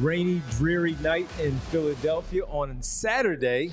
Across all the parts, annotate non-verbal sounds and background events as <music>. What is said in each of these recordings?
Rainy, dreary night in Philadelphia on Saturday,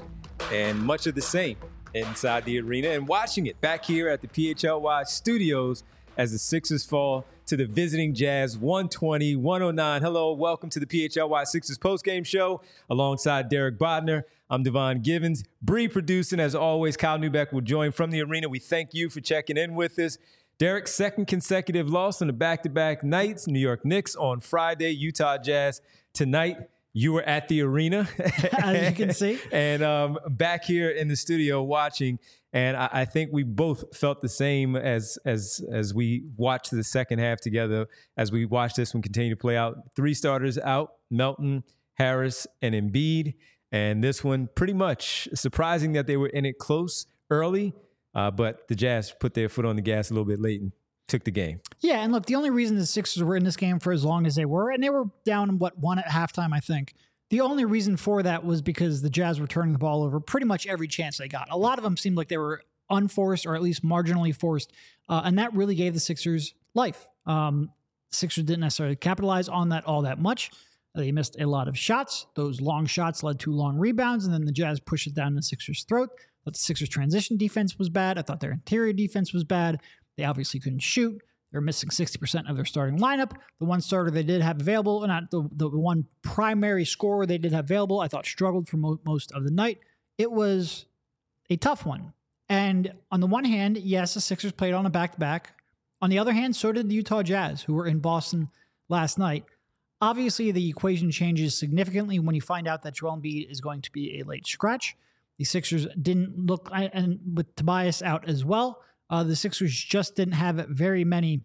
and much of the same inside the arena and watching it back here at the PHLY studios as the Sixers fall to the visiting Jazz 120 109. Hello, welcome to the PHLY Sixers postgame show alongside Derek Bodner. I'm Devon Givens. Bree producing, as always. Kyle Neubeck will join from the arena. We thank you for checking in with us. Derek's second consecutive loss on the back to back nights. New York Knicks on Friday, Utah Jazz tonight. You were at the arena, <laughs> As you can see. <laughs> and um, back here in the studio watching. And I, I think we both felt the same as as as we watched the second half together. As we watched this one continue to play out, three starters out: Melton, Harris, and Embiid. And this one, pretty much surprising that they were in it close early, uh, but the Jazz put their foot on the gas a little bit late and took the game. Yeah, and look, the only reason the Sixers were in this game for as long as they were, and they were down what one at halftime, I think. The only reason for that was because the Jazz were turning the ball over pretty much every chance they got. A lot of them seemed like they were unforced or at least marginally forced, uh, and that really gave the Sixers life. Um, Sixers didn't necessarily capitalize on that all that much. They missed a lot of shots. Those long shots led to long rebounds, and then the Jazz pushed it down the Sixers' throat. But the Sixers' transition defense was bad. I thought their interior defense was bad. They obviously couldn't shoot. They're missing 60% of their starting lineup. The one starter they did have available, not the, the one primary scorer they did have available, I thought struggled for mo- most of the night. It was a tough one. And on the one hand, yes, the Sixers played on a back to back. On the other hand, so did the Utah Jazz, who were in Boston last night. Obviously, the equation changes significantly when you find out that Joel Embiid is going to be a late scratch. The Sixers didn't look, and with Tobias out as well, uh, the Sixers just didn't have very many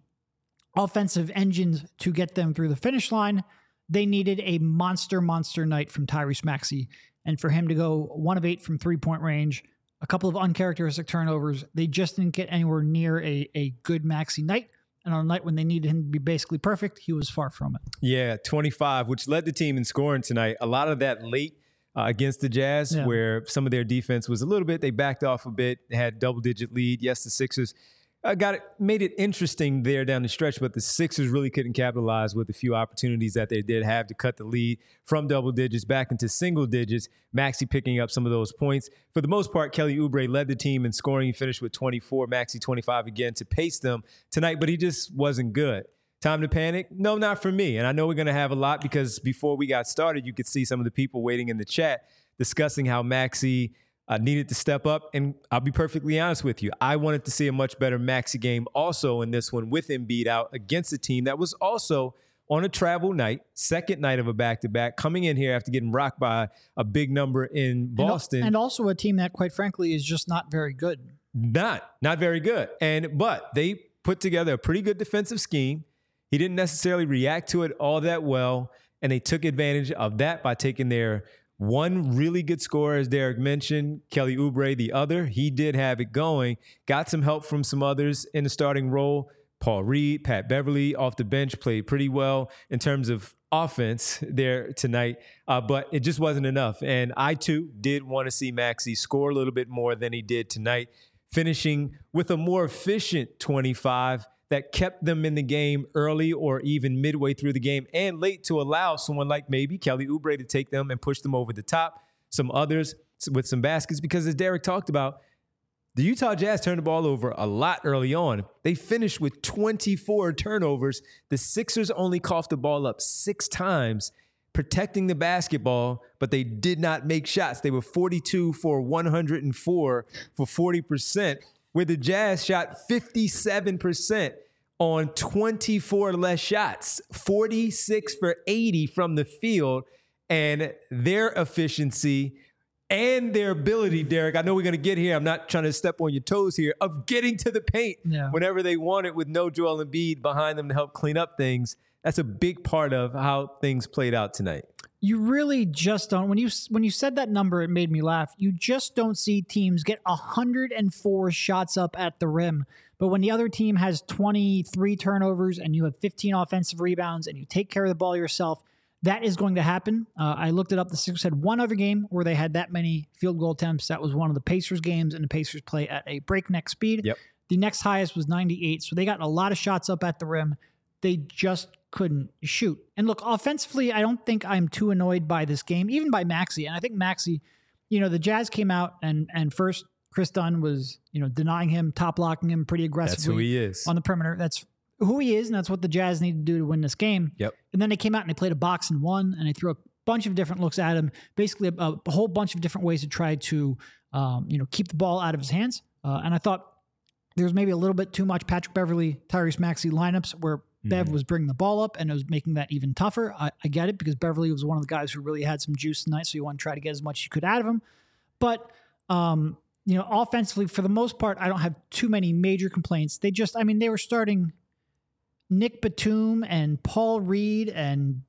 offensive engines to get them through the finish line. They needed a monster, monster night from Tyrese Maxey. And for him to go one of eight from three point range, a couple of uncharacteristic turnovers, they just didn't get anywhere near a, a good Maxey night. And on a night when they needed him to be basically perfect, he was far from it. Yeah, 25, which led the team in scoring tonight. A lot of that late uh, against the Jazz, Yeah. where some of their defense was a little bit, they backed off a bit, had double digit lead. Yes, the Sixers uh, got it, made it interesting there down the stretch, but the Sixers really couldn't capitalize with the few opportunities that they did have to cut the lead from double digits back into single digits. Maxey picking up some of those points. For the most part, Kelly Oubre led the team in scoring. He finished with 24, Maxey 25 again to pace them tonight, but he just wasn't good. Time to panic? No, not for me. And I know we're going to have a lot because before we got started, you could see some of the people waiting in the chat discussing how Maxey uh, needed to step up. And I'll be perfectly honest with you. I wanted to see a much better Maxey game also in this one with Embiid out against a team that was also on a travel night, second night of a back to back, coming in here after getting rocked by a big number in And Boston. And, also a team that, quite frankly, is just not very good. not not very good and but they put together a pretty good defensive scheme he didn't necessarily react to it all that well and they took advantage of that by taking their one really good scorer as derek mentioned kelly oubre the other. He did have it going got some help from some others in the starting role. Paul Reed, Pat Beverley off the bench played pretty well in terms of offense there tonight, uh, but it just wasn't enough. And I too did want to see Maxey score a little bit more than he did tonight, finishing with a more efficient 25 that kept them in the game early or even midway through the game and late to allow someone like maybe Kelly Oubre to take them and push them over the top. Some others with some baskets because as Derek talked about, the Utah Jazz turned the ball over a lot early on. They finished with 24 turnovers. The Sixers only coughed the ball up six times, protecting the basketball, but they did not make shots. They were 42 for 104 for 40%, where the Jazz shot 57% on 24 less shots, 46 for 80 from the field. And their efficiency and their ability, Derek. I know we're going to get here. I'm not trying to step on your toes here of getting to the paint Yeah. whenever they want it with no Joel Embiid behind them to help clean up things. That's a big part of how things played out tonight. You really just don't. When you when you said that number, it made me laugh. You just don't see teams get 104 shots up at the rim. But when the other team has 23 turnovers and you have 15 offensive rebounds and you take care of the ball yourself, that is going to happen. Uh, I looked it up. The Sixers had one other game where they had that many field goal attempts. That was one of the Pacers games, and the Pacers play at a breakneck speed. Yep. The next highest was 98. So they got a lot of shots up at the rim. They just couldn't shoot. And look, offensively, I don't think I'm too annoyed by this game, even by Maxey. And I think Maxey, you know, the Jazz came out and and first Kris Dunn was, you know, denying him, top locking him pretty aggressively. That's who he is. on the perimeter. That's who he is, and that's what the Jazz need to do to win this game. Yep. And then they came out and they played a box and one, and they threw a bunch of different looks at him, basically a, a whole bunch of different ways to try to, um, you know, keep the ball out of his hands. Uh, and I thought there was maybe a little bit too much Patrick Beverley, Tyrese Maxey lineups where Bev was bringing the ball up and it was making that even tougher. I, I get it because Beverley was one of the guys who really had some juice tonight, so you want to try to get as much as you could out of him. But um, you know, offensively, for the most part, I don't have too many major complaints. They just, I mean, they were starting Nick Batum and Paul Reed and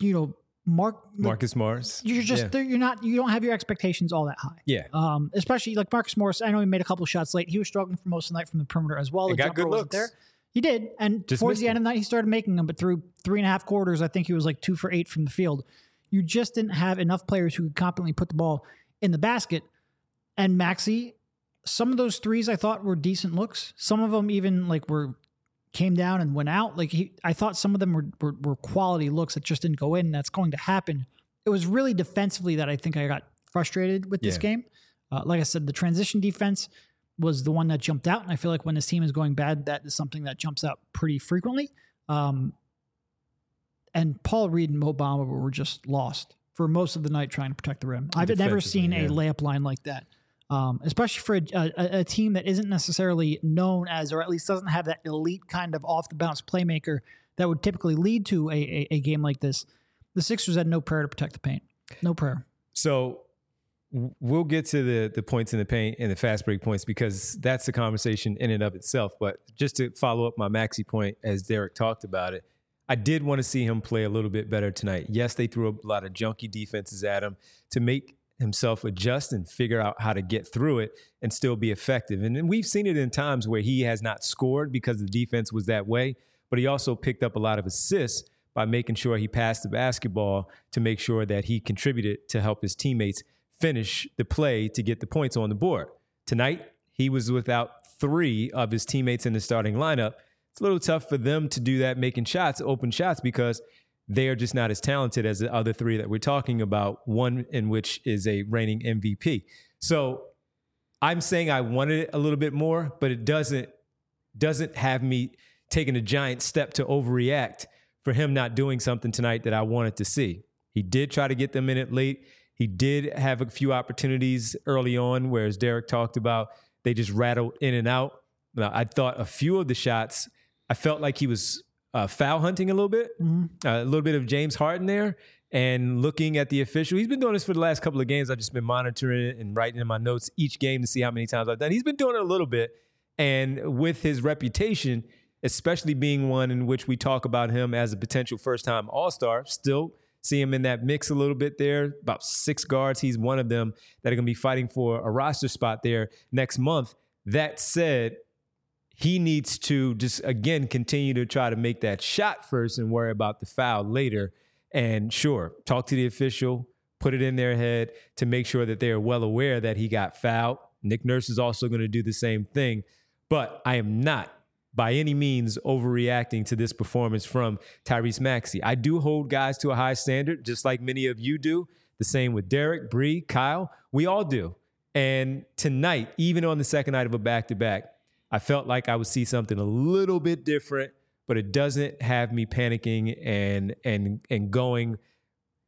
you know Mark Marcus Morris. You're just yeah. you're not you don't have your expectations all that high. Yeah. Um, especially like Marcus Morris. I know he made a couple shots late. He was struggling for most of the night from the perimeter as well. The got good looks. there. He did, and Just towards the end them. of the night, he started making them. But through three and a half quarters, I think he was like two for eight from the field. You just didn't have enough players who could competently put the ball in the basket. And Maxey, some of those threes I thought were decent looks. Some of them even like were came down and went out. Like he, I thought some of them were, were were quality looks that just didn't go in. That's going to happen. It was really defensively that I think I got frustrated with this Yeah. game. Uh, like I said, the transition defense was the one that jumped out, and I feel like when this team is going bad, that is something that jumps out pretty frequently. Um, and Paul Reed and Mo Bamba were just lost for most of the night trying to protect the rim. I've never seen a layup line like that, um, especially for a, a, a team that isn't necessarily known as, or at least doesn't have that elite kind of off the bounce playmaker that would typically lead to a, a, a game like this. The Sixers had no prayer to protect the paint. No prayer. So we'll get to the the points in the paint and the fast break points because that's the conversation in and of itself. But just to follow up my Maxey point, as Derek talked about it, I did want to see him play a little bit better tonight. Yes, they threw a lot of junky defenses at him to make himself adjust and figure out how to get through it and still be effective. And then we've seen it in times where he has not scored because the defense was that way, but he also picked up a lot of assists by making sure he passed the basketball to make sure that he contributed to help his teammates finish the play to get the points on the board. Tonight, he was without three of his teammates in the starting lineup. It's a little tough for them to do that, making shots, open shots, because they are just not as talented as the other three that we're talking about, one in which is a reigning MVP. So I'm saying I wanted it a little bit more, but it doesn't doesn't have me taking a giant step to overreact for him not doing something tonight that I wanted to see. He did try to get them in it late. He did have a few opportunities early on, whereas Derek talked about they just rattled in and out. Now, I thought a few of the shots, I felt like he was uh, foul hunting a little bit, uh, a little bit of James Harden there, and looking at the official. He's been doing this for the last couple of games. I've just been monitoring it and writing in my notes each game to see how many times I've done. He's been doing it a little bit, and with his reputation, especially being one in which we talk about him as a potential first-time All-Star, still see him in that mix a little bit there. About six guards, he's one of them that are going to be fighting for a roster spot there next month. That said, he needs to just again continue to try to make that shot first and worry about the foul later. And sure, talk to the official, put it in their head to make sure that they are well aware that he got fouled. Nick Nurse is also going to do the same thing. But I am not by any means overreacting to this performance from Tyrese Maxey. I do hold guys to a high standard, just like many of you do. The same with Derek, Bree, Kyle. We all do. And tonight, even on the second night of a back to back, I felt like I would see something a little bit different, but it doesn't have me panicking and and and going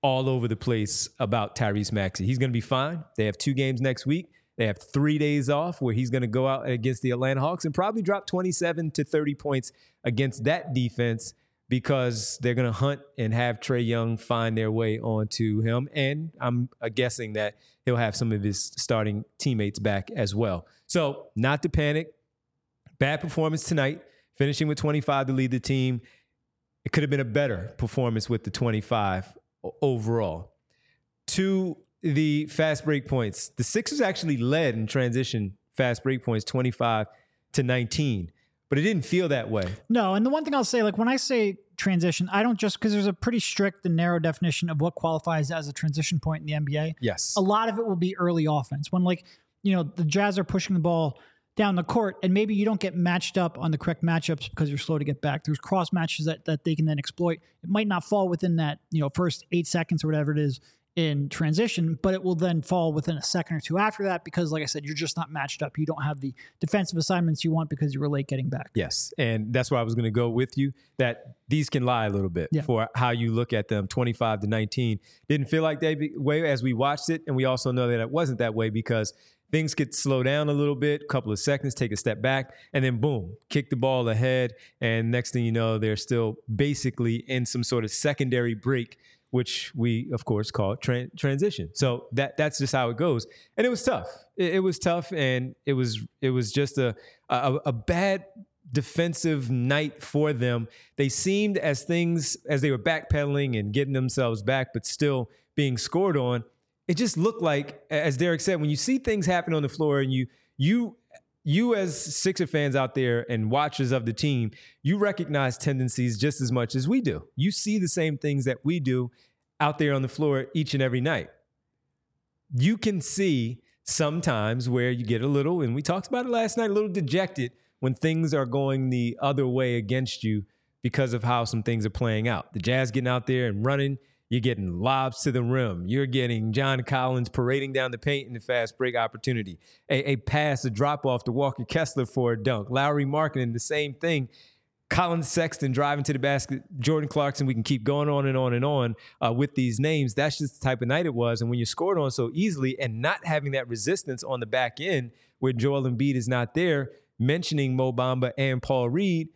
all over the place about Tyrese Maxey. He's going to be fine. They have two games next week. They have three days off where he's going to go out against the Atlanta Hawks and probably drop 27 to 30 points against that defense because they're going to hunt and have Trae Young find their way onto him. And I'm guessing that he'll have some of his starting teammates back as well. So, not to panic. Bad performance tonight, finishing with 25 to lead the team. It could have been a better performance with the 25 overall. To the fast break points, the Sixers actually led in transition fast break points 25 to 19, but it didn't feel that way. No, and the one thing I'll say, like when I say transition, I don't just because there's a pretty strict and narrow definition of what qualifies as a transition point in the NBA. Yes. A lot of it will be early offense. When like, you know, the Jazz are pushing the ball down the court and maybe you don't get matched up on the correct matchups because you're slow to get back. There's cross matches that, that they can then exploit. It might not fall within that, you know, first eight seconds or whatever it is in transition, but it will then fall within a second or two after that because, like I said, you're just not matched up. You don't have the defensive assignments you want because you were late getting back. Yes. And that's why I was going to go with you that these can lie a little bit Yeah. for how you look at them 25 to 19. Didn't feel like that way as we watched it. And we also know that it wasn't that way because things could slow down a little bit, couple of seconds, take a step back, and then boom, kick the ball ahead. And next thing you know, they're still basically in some sort of secondary break, which we of course call tran- transition. So that that's just how it goes. And it was tough. It, it was tough, and it was it was just a a, a bad defensive night for them. They seemed as things as they were backpedaling and getting themselves back, but still being scored on it just looked like, as Derek said, when you see things happen on the floor and you you you as Sixer fans out there and watchers of the team, you recognize tendencies just as much as we do. You see the same things that we do out there on the floor each and every night. You can see sometimes where you get a little, and we talked about it last night, a little dejected when things are going the other way against you because of how some things are playing out. The Jazz getting out there and running you're getting lobs to the rim. You're getting John Collins parading down the paint in the fast break opportunity. A, a pass, a drop off to Walker Kessler for a dunk. Lauri Markkanen, the same thing. Collin Sexton driving to the basket. Jordan Clarkson. We can keep going on and on and on uh, with these names. That's just the type of night it was. And when you're scored on so easily and not having that resistance on the back end where Joel Embiid is not there, mentioning Mo Bamba and Paul Reed,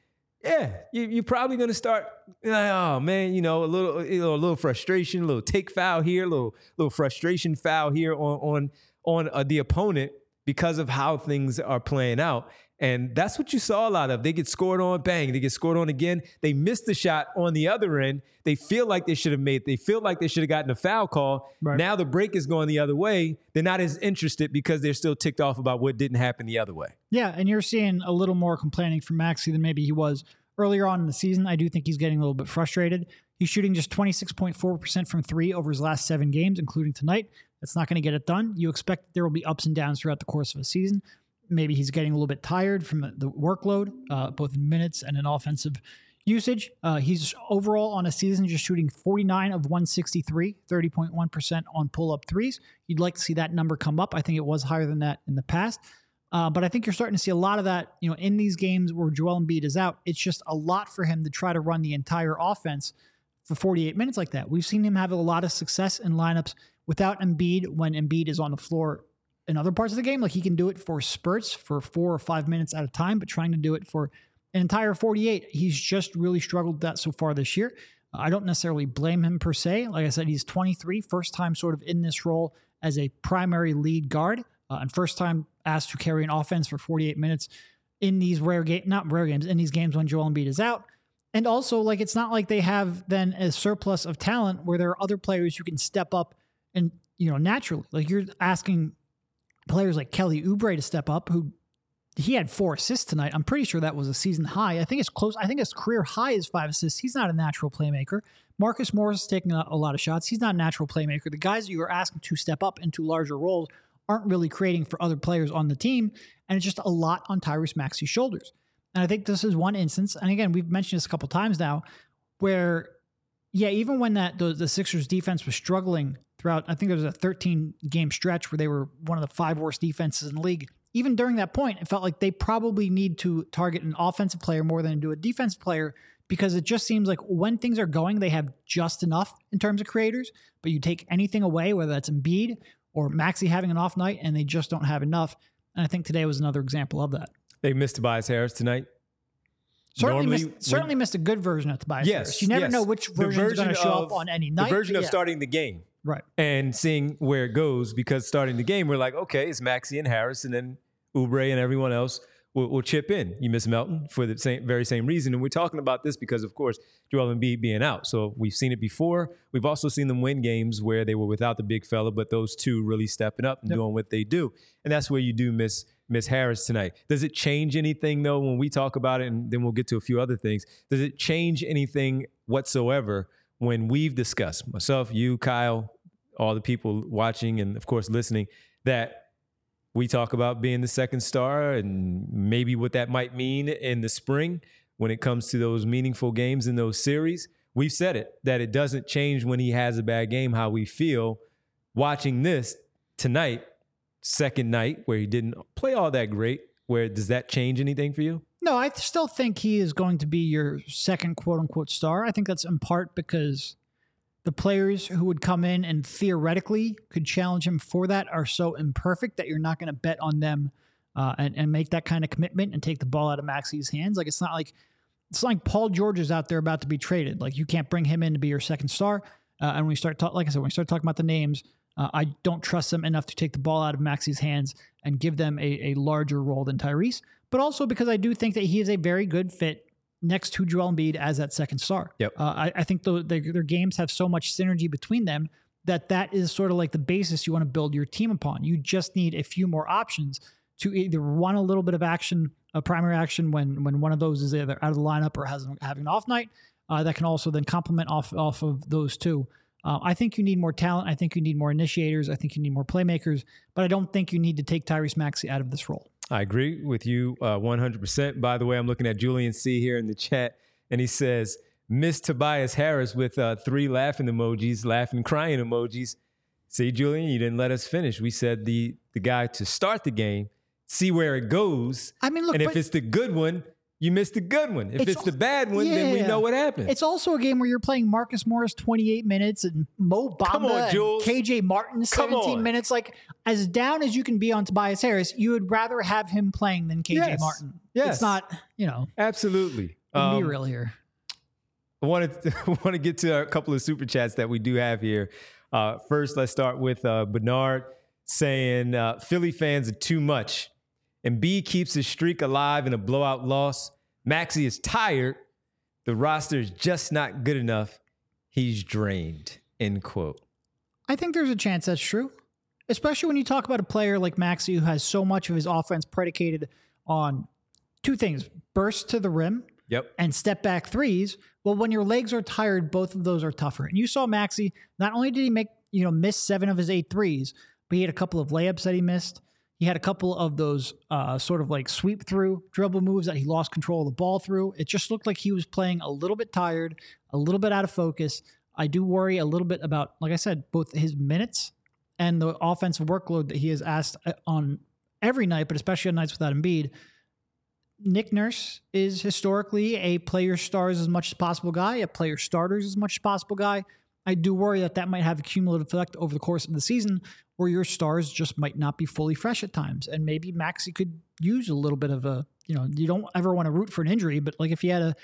yeah, you, you're probably to start. Like, oh man, you know a little, you know, a little frustration, a little take foul here, a little, little frustration foul here on on on uh, the opponent because of how things are playing out. And that's what you saw a lot of. They get scored on, bang, they get scored on again. They miss the shot on the other end. They feel like they should have made, they feel like they should have gotten a foul call. Right. Now the break is going the other way. They're not as interested because they're still ticked off about what didn't happen the other way. Yeah, and you're seeing a little more complaining from Maxey than maybe he was earlier on in the season. I do think he's getting a little bit frustrated. He's shooting just 26.4% from three over his last seven games, including tonight. That's not going to get it done. You expect there will be ups and downs throughout the course of a season. Maybe he's getting a little bit tired from the- workload, uh, both in minutes and in offensive usage. Uh, he's overall on a season just shooting 49 of 163, 30.1% on pull up threes. You'd like to see that number come up. I think it was higher than that in the past. Uh, but I think you're starting to see a lot of that, you know, in these games where Joel Embiid is out. It's just a lot for him to try to run the entire offense for 48 minutes like that. We've seen him have a lot of success in lineups without Embiid when Embiid is on the floor in other parts of the game. Like he can do it for spurts for four or five minutes at a time, but trying to do it for an entire 48, he's just really struggled that so far this year. I don't necessarily blame him per se. Like I said, he's 23, first time sort of in this role as a primary lead guard, uh, and first time asked to carry an offense for 48 minutes in these rare game, not rare games, in these games when Joel Embiid is out. And also, like it's not like they have then a surplus of talent where there are other players who can step up and you know naturally. Like you're asking players like Kelly Oubre to step up, who he had four assists tonight. I'm pretty sure that was a season high. I think it's close. I think his career high is five assists. He's not a natural playmaker. Marcus Morris is taking a, lot of shots. He's not a natural playmaker. The guys you are asking to step up into larger roles aren't really creating for other players on the team. And it's just a lot on Tyrese Maxey's shoulders. And I think this is one instance. And again, we've mentioned this a couple times now, where yeah, even when that the, the Sixers defense was struggling throughout, I think there was a 13 game stretch where they were one of the five worst defenses in the league. Even during that point, it felt like they probably need to target an offensive player more than do a defensive player because it just seems like when things are going, they have just enough in terms of creators. But you take anything away, whether that's Embiid or Maxey having an off night, and they just don't have enough. And I think today was another example of that. They missed Tobias Harris tonight. Certainly, Normally, missed, certainly when- missed a good version of Tobias Yes, Harris. You never yes. know which version is going to show of- up on any night. The version of Yeah. starting the game Right. and seeing where it goes because starting the game, we're like, okay, it's Maxey and Harris, and then Oubre and everyone else will, will chip in. You miss Melton for the same, very same reason. And we're talking about this because, of course, Joel Embiid being out. So we've seen it before. We've also seen them win games where they were without the big fella, but those two really stepping up and doing what they do. And that's where you do miss Miss Harris tonight. Does it change anything though when we talk about it? And then we'll get to a few other things. Does it change anything whatsoever when we've discussed myself, you, Kyle, all the people watching, and of course listening that we talk about being the second star and maybe what that might mean in the spring when it comes to those meaningful games in those series. We've said it that it doesn't change when he has a bad game how we feel watching this tonight, second night where he didn't play all that great. Where does that change anything for you? No, I still think he is going to be your second quote unquote star. I think that's in part because the players who would come in and theoretically could challenge him for that are so imperfect that you're not going to bet on them uh, and, and make that kind of commitment and take the ball out of Maxey's hands. Like it's not like it's like Paul George is out there about to be traded. Like you can't bring him in to be your second star. Uh, and when we start talking, like I said, when we start talking about the names, uh, I don't trust them enough to take the ball out of Maxey's hands and give them a, a larger role than Tyrese. But also because I do think that he is a very good fit next to Joel Embiid as that second star. Yep. Uh, I, I think the, their, their games have so much synergy between them that that is sort of like the basis you want to build your team upon. You just need a few more options to either run a little bit of action, a primary action when when one of those is either out of the lineup or has having an off night. Uh, that can also then complement off off of those two. Uh, I think you need more talent. I think you need more initiators. I think you need more playmakers. But I don't think you need to take Tyrese Maxey out of this role. I agree with you uh, 100%. By the way, I'm looking at Julian C here in the chat, and he says, Miss Tobias Harris with uh, three laughing emojis, laughing, crying emojis. See, Julian, you didn't let us finish. We said the the guy to start the game, see where it goes. I mean, look, and if it's the good one, you missed the good one. If It's it's, the bad one, then we know what happened. It's also a game where you're playing Marcus Morris 28 minutes and Mo Come on, Bamba and KJ Martin 17 minutes. Like as down as you can be on Tobias Harris, you would rather have him playing than KJ Yes. Martin. Yes. It's not, you know, Absolutely. be Um, real here. I wanted to, want to get to a couple of super chats that we do have here. Uh, first, let's start with uh, Bernard saying uh, Philly fans are too much. And B keeps his streak alive in a blowout loss. Maxey is tired. The roster is just not good enough. He's drained. End quote. I think there's a chance that's true, especially when you talk about a player like Maxey who has so much of his offense predicated on two things burst to the rim Yep. and step back threes. Well, when your legs are tired, both of those are tougher. And you saw Maxey, not only did he make, you know, miss seven of his eight threes, but he had a couple of layups that he missed. He had a couple of those uh, sort of like sweep through dribble moves that he lost control of the ball through. It just looked like he was playing a little bit tired, a little bit out of focus. I do worry a little bit about, like I said, both his minutes and the offensive workload that he has asked uh, on every night, but especially on nights without Embiid. Nick Nurse is historically a player stars as much as possible guy, a player starters as much as possible guy. I do worry that that might have a cumulative effect over the course of the season where your stars just might not be fully fresh at times. And maybe Maxey could use a little bit of a, you know, you don't ever want to root for an injury, but like if you had a,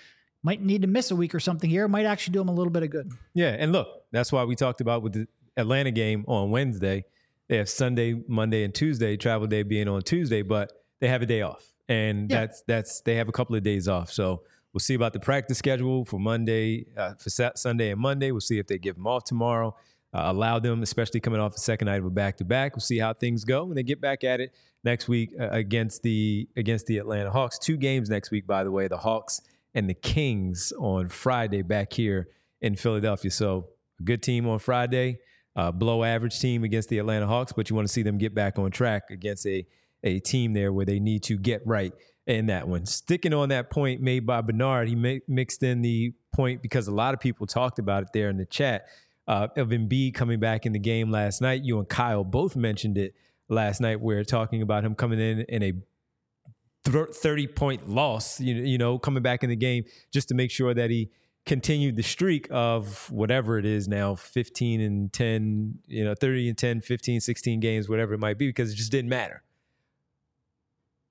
might need to miss a week or something here, it might actually do him a little bit of good. Yeah, and look, that's why we talked about with the Atlanta game on Wednesday. They have Sunday, Monday, and Tuesday, travel day being on Tuesday, but they have a day off. And Yeah. that's that's they have a couple of days off. So we'll see about the practice schedule for Monday, uh, for Sat- Sunday and Monday. We'll see if they give them off tomorrow. Uh, allow them, especially coming off the second night of a back to back. We'll see how things go when they get back at it next week uh, against the against the Atlanta Hawks. Two games next week, by the way, the Hawks and the Kings on Friday back here in Philadelphia. So good team on Friday, uh, below average team against the Atlanta Hawks, but you want to see them get back on track against a a team there where they need to get right in that one. Sticking on that point made by Bernard, he mi- mixed in the point because a lot of people talked about it there in the chat uh, of Embiid coming back in the game last night. You and Kyle both mentioned it last night. We're talking about him coming in in a 30 point loss, you, you know, coming back in the game just to make sure that he continued the streak of whatever it is now 15 and 10, you know, 30 and 10, 15, 16 games, whatever it might be, because it just didn't matter.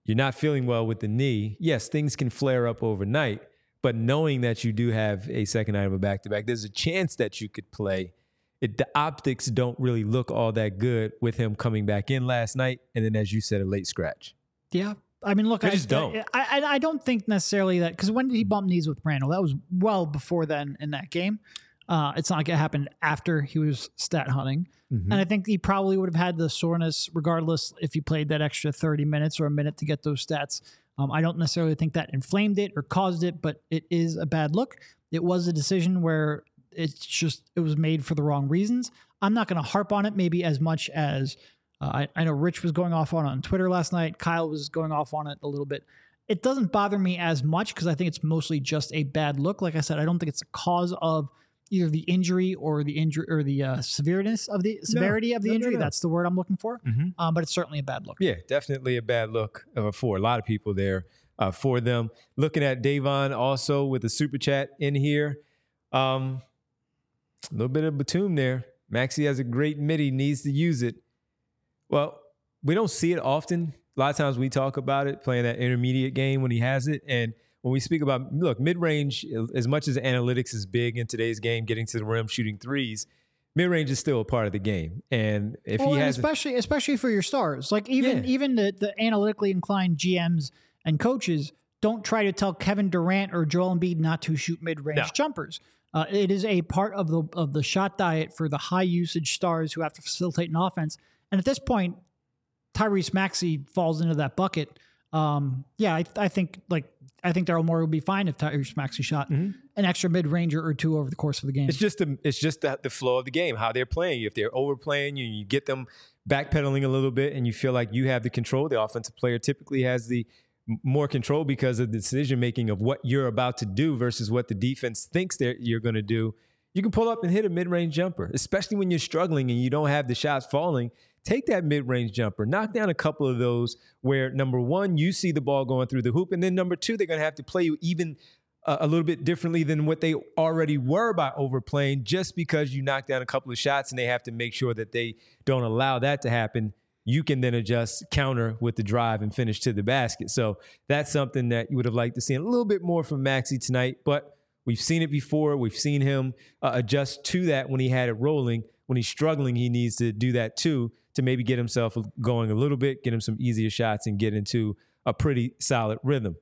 You're not feeling well with the knee. Yes, things can flare up overnight, but knowing that you do have a second night of a back to back, there's a chance that you could play. It, the optics don't really look all that good with him coming back in last night, and then as you said, a late scratch. Yeah, I mean, look, They I just don't. I, I, I don't think necessarily that because when did he bump knees with Randle? That was well before then in that game. Uh, it's not like it happened after he was stat hunting. Mm-hmm. And I think he probably would have had the soreness regardless if he played that extra 30 minutes or a minute to get those stats. Um, I don't necessarily think that inflamed it or caused it, but it is a bad look. It was a decision where it's just, it was made for the wrong reasons. I'm not going to harp on it maybe as much as uh, I, I know Rich was going off on on Twitter last night. Kyle was going off on it a little bit. It doesn't bother me as much because I think it's mostly just a bad look. Like I said, I don't think it's a cause of either the injury or the injury or the uh, severeness of the severity of the no, no, injury. no. That's the word I'm looking for. Mhm. Um, but it's certainly a bad look. Yeah, definitely a bad look uh, for a lot of people there uh, for them. Looking at Davon also with the super chat in here. Um, a little bit of Batum there. Maxey has a great midi, needs to use it. Well, we don't see it often. A lot of times we talk about it playing that intermediate game when he has it. And when we speak about, look, mid range, as much as analytics is big in today's game, getting to the rim, shooting threes, mid range is still a part of the game. And if Well, he has, especially especially for your stars, like even Yeah. even the, the analytically inclined GMs and coaches don't try to tell Kevin Durant or Joel Embiid not to shoot mid range No. jumpers. Uh, it is a part of the of the shot diet for the high usage stars who have to facilitate an offense. And at this point, Tyrese Maxey falls into that bucket. Um, yeah, I, I think like I think Daryl Morey would be fine if Tyrese Maxey shot an extra mid ranger or two over the course of the game. Mm-hmm. It's just the it's just the, the flow of the game, how they're playing. If they're overplaying you, you get them backpedaling a little bit, and you feel like you have the control. The offensive player typically has the more control because of the decision making of what you're about to do versus what the defense thinks they're, you're going to do. You can pull up and hit a mid range jumper, especially when you're struggling and you don't have the shots falling. Take that mid range jumper, knock down a couple of those where number one, you see the ball going through the hoop, and then number two, they're going to have to play you even a, a little bit differently than what they already were by overplaying just because you knock down a couple of shots and they have to make sure that they don't allow that to happen. You can then adjust counter with the drive and finish to the basket. So that's something that you would have liked to see a little bit more from Maxey tonight, but we've seen it before. We've seen him uh, adjust to that when he had it rolling. When he's struggling, he needs to do that too to maybe get himself going a little bit, get him some easier shots, and get into a pretty solid rhythm.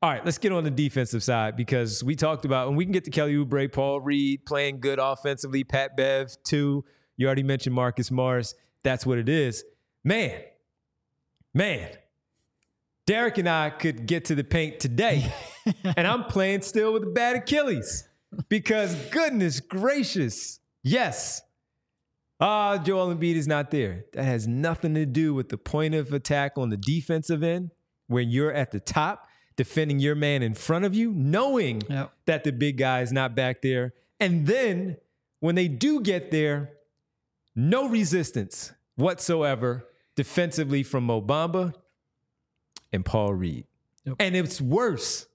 All right, let's get on the defensive side because we talked about, and we can get to Kelly Oubre, Paul Reed playing good offensively, Pat Bev, too. You already mentioned Marcus Morris. That's what it is. Man, man, Derek and I could get to the paint today, <laughs> and I'm playing still with a bad Achilles because goodness gracious, yes. Ah, Joel Embiid is not there. That has nothing to do with the point of attack on the defensive end, when you're at the top defending your man in front of you, knowing Yep. that the big guy is not back there. And then when they do get there, no resistance whatsoever defensively from Mo Bamba and Paul Reed. And it's worse,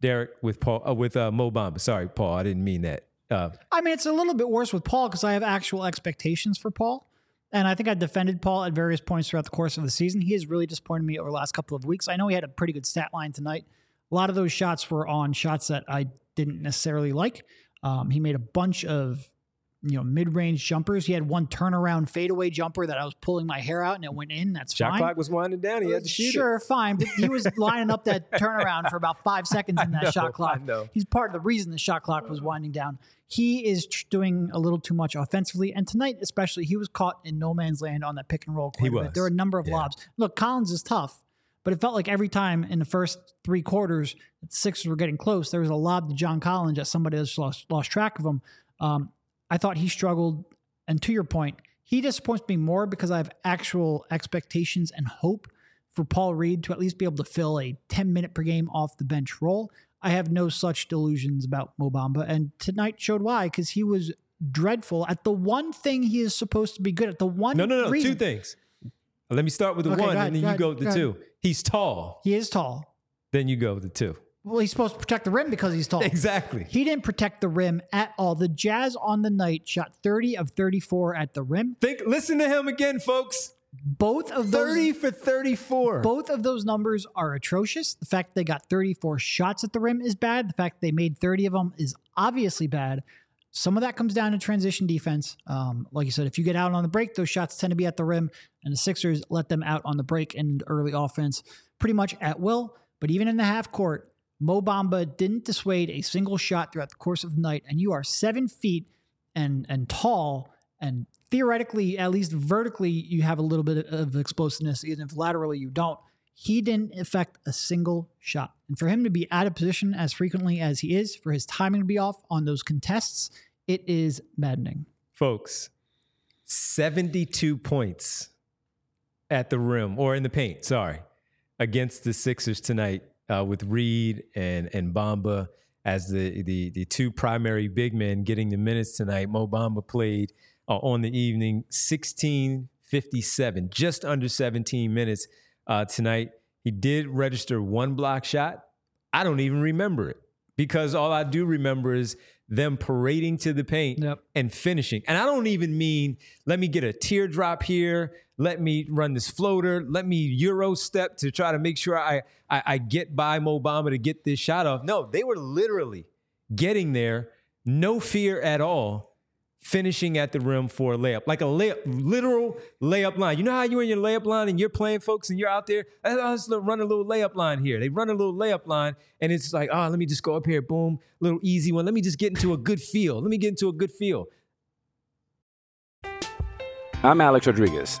Derek, with Paul uh, with uh, Mo Bamba. Sorry, Paul, I didn't mean that. Uh, I mean, it's a little bit worse with Paul because I have actual expectations for Paul. And I think I defended Paul at various points throughout the course of the season. He has really disappointed me over the last couple of weeks. I know he had a pretty good stat line tonight. A lot of those shots were on shots that I didn't necessarily like. Um, he made a bunch of you know mid-range jumpers. He had one turnaround fadeaway jumper that I was pulling my hair out and it went in. That's Shot fine. clock was winding down. He had to shoot sure, it. fine, but he was <laughs> lining up that turnaround for about five seconds in that know, shot clock. He's part of the reason the shot clock was winding down. He is tr- doing a little too much offensively, and tonight especially, he was caught in no man's land on that pick and roll. Quite He was. There were a number of Yeah. lobs. Look, Collins is tough, but it felt like every time in the first three quarters, the Sixers were getting close. There was a lob to John Collins that somebody else lost lost track of him. Um, I thought he struggled, and to your point, he disappoints me more because I have actual expectations and hope for Paul Reed to at least be able to fill a 10 minute per game off the bench role. I have no such delusions about Mo Bamba. And tonight showed why because he was dreadful at the one thing he is supposed to be good at. The one No, no, no. reason- Two things. Let me start with the Okay, one, ahead, and then go you ahead, go with the go two. He's tall. He is tall. Then you go with the two. Well, he's supposed to protect the rim because he's tall. Exactly. He didn't protect the rim at all. The Jazz on the night shot 30 of 34 at the rim. Think. Listen to him again, folks. Both of those Thirty for thirty-four. Both of those numbers are atrocious. The fact they got 34 shots at the rim is bad. The fact they made 30 of them is obviously bad. Some of that comes down to transition defense. Um, like you said, if you get out on the break, those shots tend to be at the rim, and the Sixers let them out on the break and early offense pretty much at will. But even in the half court, Mo Bamba didn't dissuade a single shot throughout the course of the night. And you are seven feet and and tall, and theoretically, at least vertically, you have a little bit of explosiveness, even if laterally you don't. He didn't affect a single shot. And for him to be out of position as frequently as he is, for his timing to be off on those contests, it is maddening. folks, 72 points at the rim or in the paint, sorry, against the Sixers tonight uh, with Reed and, and Bamba as the, the, the two primary big men getting the minutes tonight. Mo Bamba played uh, on the evening 16:57, just under 17 minutes uh, tonight. He did register one block shot. I don't even remember it because all I do remember is them parading to the paint Yep. and finishing. And I don't even mean let me get a teardrop here, let me run this floater, let me euro step to try to make sure I I, I get by Mo Bamba to get this shot off. No, they were literally getting there, no fear at all, finishing at the rim for a layup, like a layup, literal layup line. You know how you're in your layup line and you're playing folks and you're out there, "Uh, let's run a little layup line here. They run a little layup line and it's like, oh, let me just go up here, boom, little easy one. Let me just get into a good feel. Let me get into a good feel. I'm Alex Rodriguez.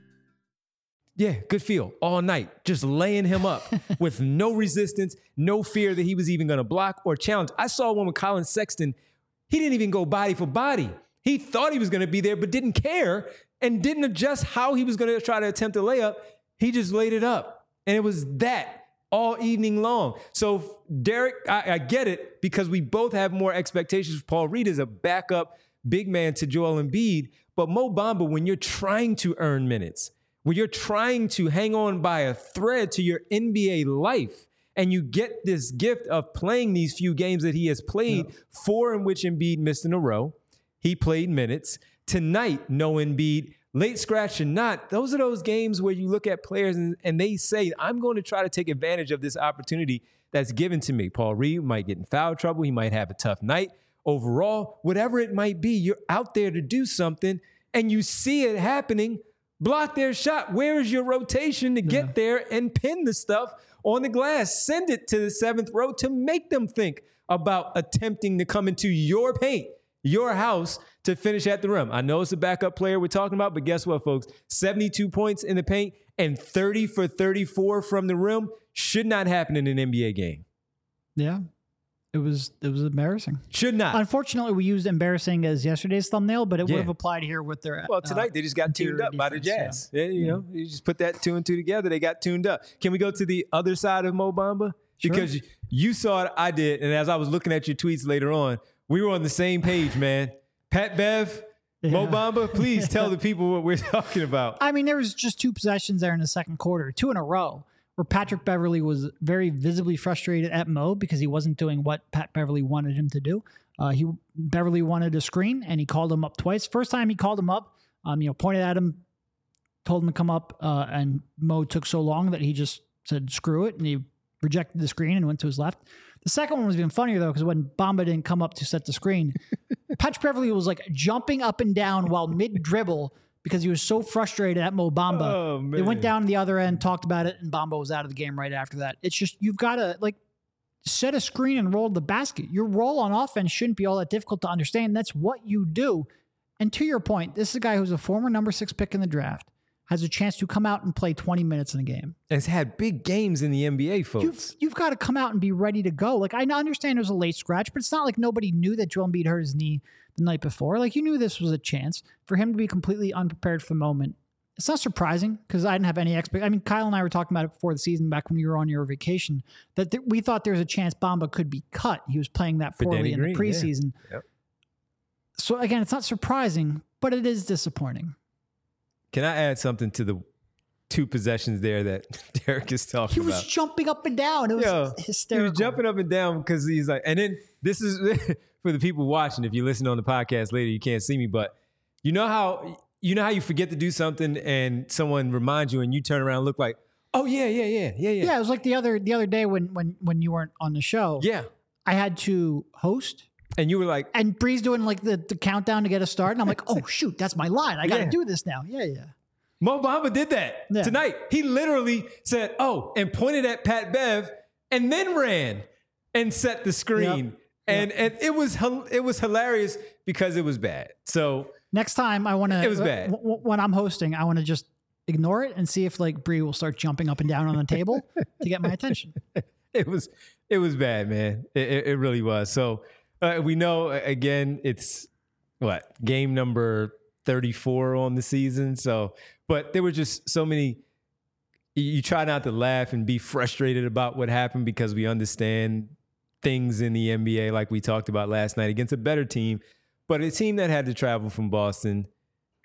Yeah, good feel all night, just laying him up <laughs> with no resistance, no fear that he was even going to block or challenge. I saw one with Collin Sexton. He didn't even go body for body. He thought he was going to be there, but didn't care and didn't adjust how he was going to try to attempt a layup. He just laid it up. And it was that all evening long. So, Derek, I, I get it because we both have more expectations for Paul Reed as a backup big man to Joel Embiid. But Mo Bamba, when you're trying to earn minutes, when you're trying to hang on by a thread to your NBA life, and you get this gift of playing these few games that he has played, four in which Embiid missed in a row. He played minutes. Tonight, no Embiid, late scratch and not, those are those games where you look at players and, and they say, I'm going to try to take advantage of this opportunity that's given to me. Paul Reed might get in foul trouble. He might have a tough night. Overall, whatever it might be, you're out there to do something and you see it happening. Block their shot. Where is your rotation to get there and pin the stuff on the glass? Send it to the seventh row to make them think about attempting to come into your paint, your house, to finish at the rim. I know it's a backup player we're talking about, but guess what, folks? 72 points in the paint and 30 for 34 from the rim should not happen in an NBA game. Yeah. It was it was embarrassing. Should not. Unfortunately, we used embarrassing as yesterday's thumbnail, but it Yeah. would have applied here with their. Well, uh, tonight they just got tuned up by the Jazz. Yeah, you know, you just put that two and two together. They got tuned up. Can we go to the other side of Mo Bamba? Sure. Because you- saw it, I did, and as I was looking at your tweets later on, we were on the same page, man. Pat Bev, Mo Yeah. Bamba, please tell the people what we're <laughs> talking about. I mean, there was just two possessions there in the second quarter, two in a row, where Patrick Beverley was very visibly frustrated at Mo because he wasn't doing what Pat Beverley wanted him to do. Uh, he Beverley wanted a screen, and he called him up twice. First time he called him up, um, you know, pointed at him, told him to come up, uh, and Mo took so long that he just said screw it, and he rejected the screen and went to his left. The second one was even funnier though, because when Bamba didn't come up to set the screen, <laughs> Patrick Beverley was like jumping up and down while mid dribble because he was so frustrated at Mo Bamba. Oh, They went down the other end, talked about it, and Bamba was out of the game right after that. It's just you've got to like set a screen and roll the basket. Your role on offense shouldn't be all that difficult to understand. That's what you do. And to your point, this is a guy who's a former number six pick in the draft, has a chance to come out and play 20 minutes in a game. Has had big games in the NBA, folks. You've, you've got to come out and be ready to go. Like, I understand it was a late scratch, but it's not like nobody knew that Joel Embiid hurt his knee the night before. Like, you knew this was a chance for him to be completely unprepared for the moment. It's not surprising because I didn't have any expect. I mean, Kyle and I were talking about it before the season, back when you were on your vacation, that th- we thought there was a chance Bamba could be cut. He was playing that poorly in Green, the yeah. preseason. Yep. So again, it's not surprising, but it is disappointing. Can I add something to the two possessions there that <laughs> Derek is talking about? He about? was jumping up and down. It was Yo, hysterical. He was jumping up and down because he's like, and then this is <laughs> for the people watching. If you listen on the podcast later, you can't see me, but you know how you know how you forget to do something and someone reminds you, and you turn around and look like, oh yeah, yeah, yeah, yeah, yeah, Yeah, it was like the other the other day when when when you weren't on the show. yeah. I had to host And you were like, and Bree's doing like the, the countdown to get us started. And I'm like, oh shoot, that's my line. I got to Yeah. do this now. Yeah, yeah. Mo Bamba did that Yeah. tonight. He literally said, "Oh," and pointed at Pat Bev, and then ran and set the screen. And and it was it was hilarious because it was bad. So Next time, I want to. It was bad. when I'm hosting, I want to just ignore it and see if like Bree will start jumping up and down on the table to get my attention. <laughs> it was it was bad, man. It, it, it really was. So uh, we know again, it's what game number thirty four on the season. So, but there were just so many. You, you try not to laugh and be frustrated about what happened because we understand things in the NBA, like we talked about last night against a better team, but a team that had to travel from Boston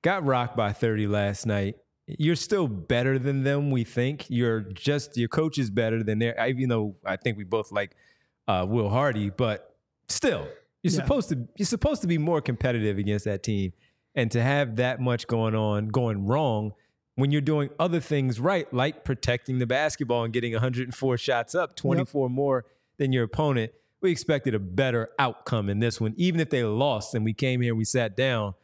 got rocked by 30 last night. You're still better than them, we think. You're just your coach is better than their even though I think we both like uh, Will Hardy, but still, you're Yeah. supposed to you're supposed to be more competitive against that team. And to have that much going on, going wrong when you're doing other things right, like protecting the basketball and getting 104 shots up, 24 more than your opponent, we expected a better outcome in this one. Even if they lost and we came here, we sat down.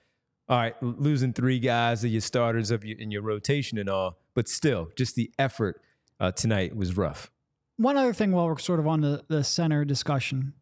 All right, losing three guys of your starters of your in your rotation and all, but still, just the effort uh, tonight was rough. One other thing while we're sort of on the, the center discussion.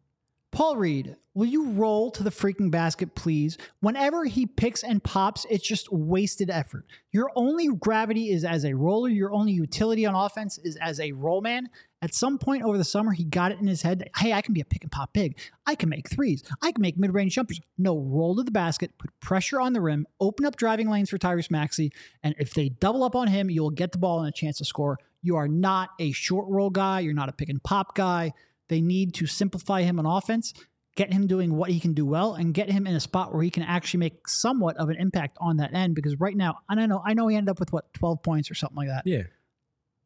Paul Reed, will you roll to the freaking basket, please? Whenever he picks and pops, it's just wasted effort. Your only gravity is as a roller. Your only utility on offense is as a roll man. At some point over the summer, he got it in his head that, hey, I can be a pick and pop big. I can make threes. I can make mid range jumpers. No, roll to the basket, put pressure on the rim, open up driving lanes for Tyrese Maxey. And if they double up on him, you'll get the ball and a chance to score. You are not a short roll guy. You're not a pick and pop guy. They need to simplify him on offense, get him doing what he can do well, and get him in a spot where he can actually make somewhat of an impact on that end. Because right now, I don't know, I know he ended up with what, 12 points or something like that. Yeah.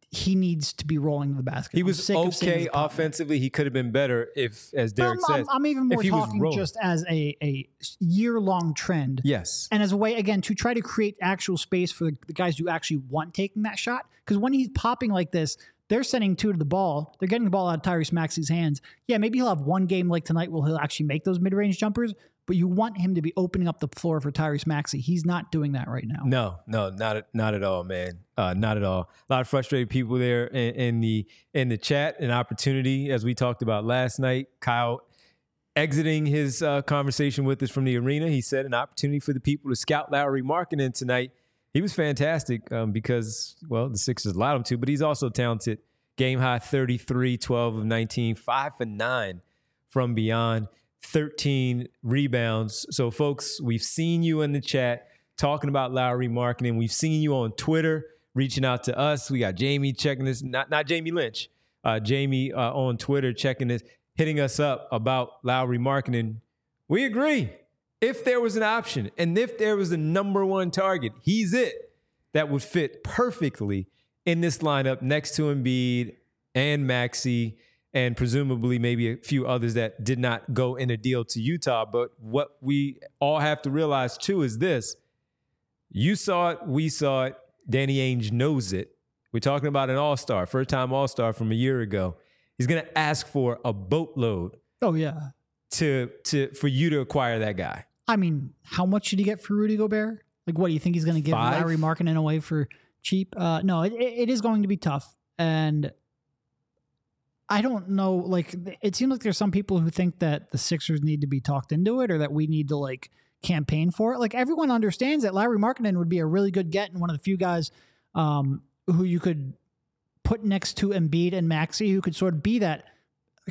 He needs to be rolling the basket. He was sick okay his offensively. He could have been better if, as Derek I'm, I'm- I'm even if more he talking rolling. just as a, a year long trend. yes. And as a way, again, to try to create actual space for the, the guys who actually want taking that shot. Because when he's popping like this, they're sending two to the ball. They're getting the ball out of Tyrese Maxey's hands. Yeah, maybe he'll have one game like tonight where he'll actually make those mid range jumpers, but you want him to be opening up the floor for Tyrese Maxey. He's not doing that right now. No, no, not not at all, man. Uh, not at all. A lot of frustrated people there in, in the in the chat. An opportunity, as we talked about last night. Kyle exiting his uh, conversation with us from the arena, he said an opportunity for the people to scout Lauri Markkanen tonight. He was fantastic um, because, well, the Sixers allowed him to, but he's also talented. Game high 33, 12 of 19, 5 for 9 from beyond, 13 rebounds. So, folks, we've seen you in the chat talking about Lauri Markkanen. We've seen you on Twitter reaching out to us. We got Jamie checking this, not, not Jamie Lynch, uh, Jamie uh, on Twitter checking this hitting us up about Lauri Markkanen. We agree. If there was an option and if there was a number one target, he's it that would fit perfectly in this lineup next to Embiid and Maxey and presumably maybe a few others that did not go in a deal to Utah. But what we all have to realize too is this you saw it, we saw it, Danny Ainge knows it. We're talking about an all star, first time all star from a year ago. He's going to ask for a boatload. Oh yeah. To to for you to acquire that guy. I mean, how much should he get for Rudy Gobert? Like, what do you think he's going to give Five? Lauri Markkanen away for cheap? Uh, no, it, it is going to be tough, and I don't know. Like, it seems like there's some people who think that the Sixers need to be talked into it, or that we need to like campaign for it. Like, everyone understands that Lauri Markkanen would be a really good get and one of the few guys um, who you could put next to Embiid and Maxey, who could sort of be that.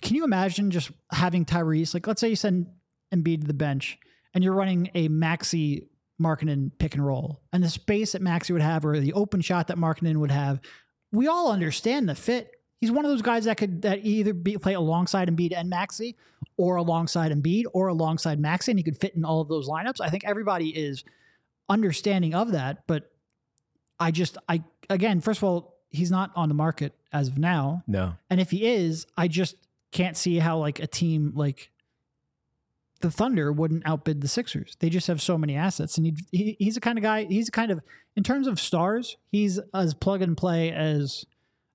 Can you imagine just having Tyrese? Like, let's say you send Embiid to the bench and you're running a Maxey Markkanen pick and roll, and the space that Maxey would have, or the open shot that Markkanen would have, we all understand the fit. He's one of those guys that could that either be, play alongside Embiid and Maxey, or alongside Embiid, or alongside Maxey, and he could fit in all of those lineups. I think everybody is understanding of that, but I just I again, first of all, he's not on the market as of now. No. And if he is, I just can't see how like a team like the Thunder wouldn't outbid the Sixers. They just have so many assets, and he, he he's the kind of guy. He's kind of in terms of stars, he's as plug and play as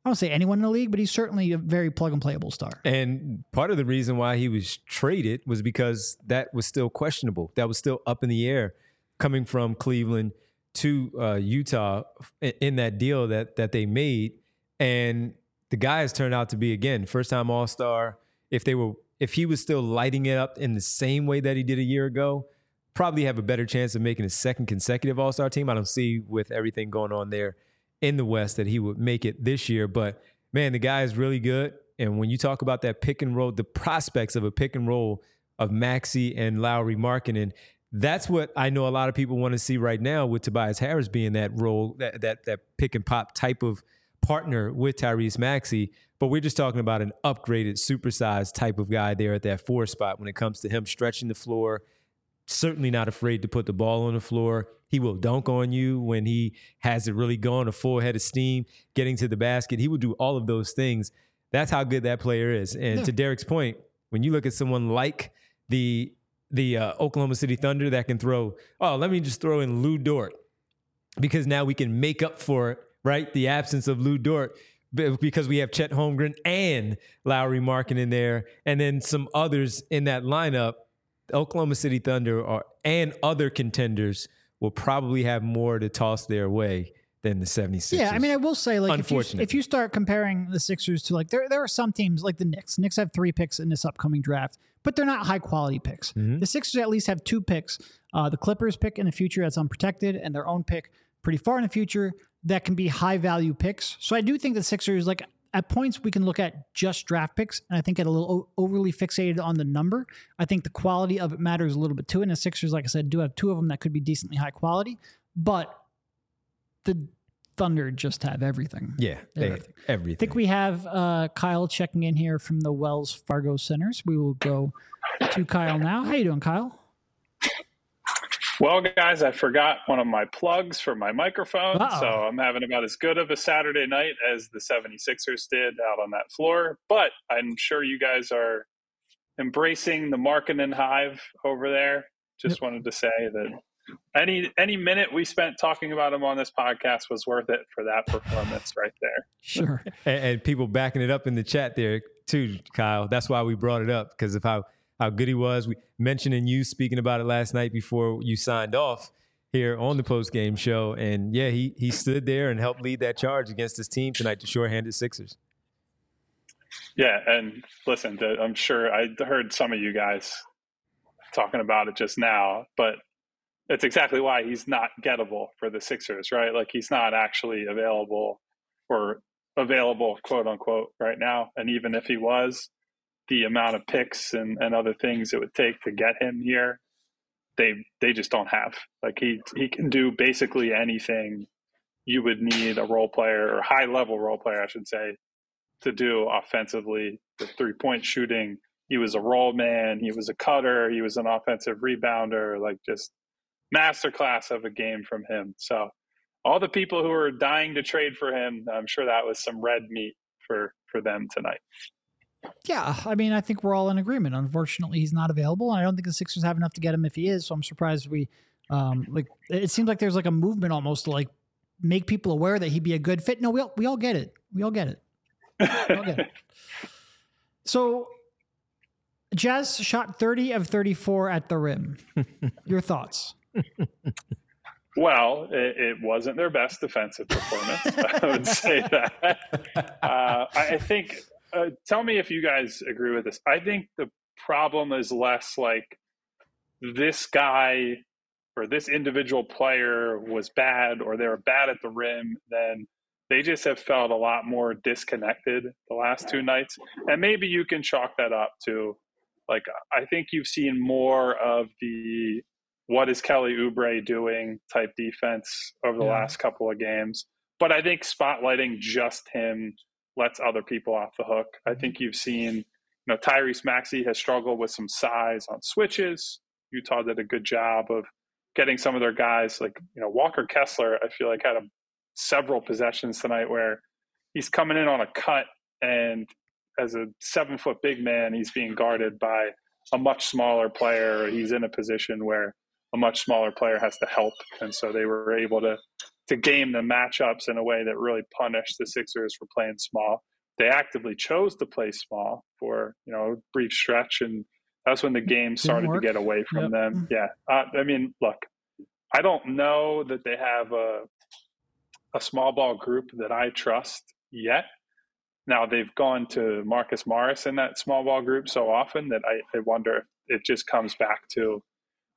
I don't say anyone in the league, but he's certainly a very plug and playable star. And part of the reason why he was traded was because that was still questionable. That was still up in the air, coming from Cleveland to uh, Utah in that deal that that they made, and the guy has turned out to be again first time All Star. If they were, if he was still lighting it up in the same way that he did a year ago, probably have a better chance of making a second consecutive All Star team. I don't see with everything going on there in the West that he would make it this year, but man, the guy is really good. And when you talk about that pick and roll, the prospects of a pick and roll of Maxey and Lauri Markkanen, that's what I know a lot of people want to see right now with Tobias Harris being that role, that that that pick and pop type of partner with Tyrese Maxey. But we're just talking about an upgraded, supersized type of guy there at that four spot when it comes to him stretching the floor. Certainly not afraid to put the ball on the floor. He will dunk on you when he has it really going, a full head of steam, getting to the basket. He will do all of those things. That's how good that player is. And Yeah. to Derek's point, when you look at someone like the the uh, Oklahoma City Thunder that can throw, oh, let me just throw in Lu Dort because now we can make up for it, right? The absence of Lu Dort because we have Chet Holmgren and Lauri Markkanen in there, and then some others in that lineup. Oklahoma City Thunder are, and other contenders will probably have more to toss their way than the 76ers. Yeah, I mean, I will say, like, if you, if you start comparing the Sixers to, like, there, there are some teams, like the Knicks. Knicks have three picks in this upcoming draft, but they're not high quality picks. Mm-hmm. The Sixers at least have two picks. Uh, the Clippers pick in the future that's unprotected, and their own pick pretty far in the future that can be high value picks. So I do think the Sixers, like, at points we can look at just draft picks, and I think get a little o- overly fixated on the number. I think the quality of it matters a little bit too. And the Sixers, like I said, do have two of them that could be decently high quality, but the Thunder just have everything. yeah, they- everything. everything. I think we have uh, Kyle checking in here from the Wells Fargo Centers. We will go to Kyle now. How you doing, Kyle? Well, guys, I forgot one of my plugs for my microphone, Uh-oh. so I'm having about as good of a Saturday night as the 76ers did out on that floor. But I'm sure you guys are embracing the Markkanen hive over there. Just wanted to say that any any minute we spent talking about him on this podcast was worth it for that performance right there. Sure. <laughs> and, and people backing it up in the chat there too, Kyle. That's why we brought it up because of how how good he was. We mentioning you speaking about it last night before you signed off here on the post game show, and yeah, he he stood there and helped lead that charge against his team tonight, the shorthanded Sixers. Yeah, and listen, I'm sure I heard some of you guys talking about it just now, but it's exactly why he's not gettable for the Sixers, right? Like he's not actually available or available, quote unquote, right now. And even if he was, the amount of picks and, and other things it would take to get him here, they they just don't have. Like he he can do basically anything you would need a role player or high level role player, I should say, to do offensively. The three point shooting, he was a roll man, he was a cutter, he was an offensive rebounder, like just masterclass of a game from him. So all the people who are dying to trade for him, I'm sure that was some red meat for for them tonight. Yeah, I mean, I think we're all in agreement. Unfortunately, he's not available, and I don't think the Sixers have enough to get him if he is. So I'm surprised we, um, like, it seems like there's like a movement almost to like make people aware that he'd be a good fit. No, we all we all get it. We all get it. We all get it. <laughs> So, Jazz shot 30 of 34 at the rim. Your thoughts? Well, it, it, wasn't their best defensive performance. <laughs> I would say that. Uh, I think. Uh, tell me if you guys agree with this. I think the problem is less like this guy or this individual player was bad or they were bad at the rim than they just have felt a lot more disconnected the last two nights. And maybe you can chalk that up to like I think you've seen more of the what is Kelly Oubre doing type defense over the yeah. last couple of games. But I think spotlighting just him lets other people off the hook. I think you've seen, you know, Tyrese Maxey has struggled with some size on switches. Utah did a good job of getting some of their guys like, you know, Walker Kessler, I feel like had a, several possessions tonight where he's coming in on a cut and as a seven foot big man, he's being guarded by a much smaller player. He's in a position where a much smaller player has to help, and so they were able to to game the matchups in a way that really punished the Sixers for playing small. They actively chose to play small for you know a brief stretch, and that's when the game started to get away from yep. them. Yeah, uh, I mean, look, I don't know that they have a a small ball group that I trust yet. Now they've gone to Marcus Morris in that small ball group so often that I, I wonder if it just comes back to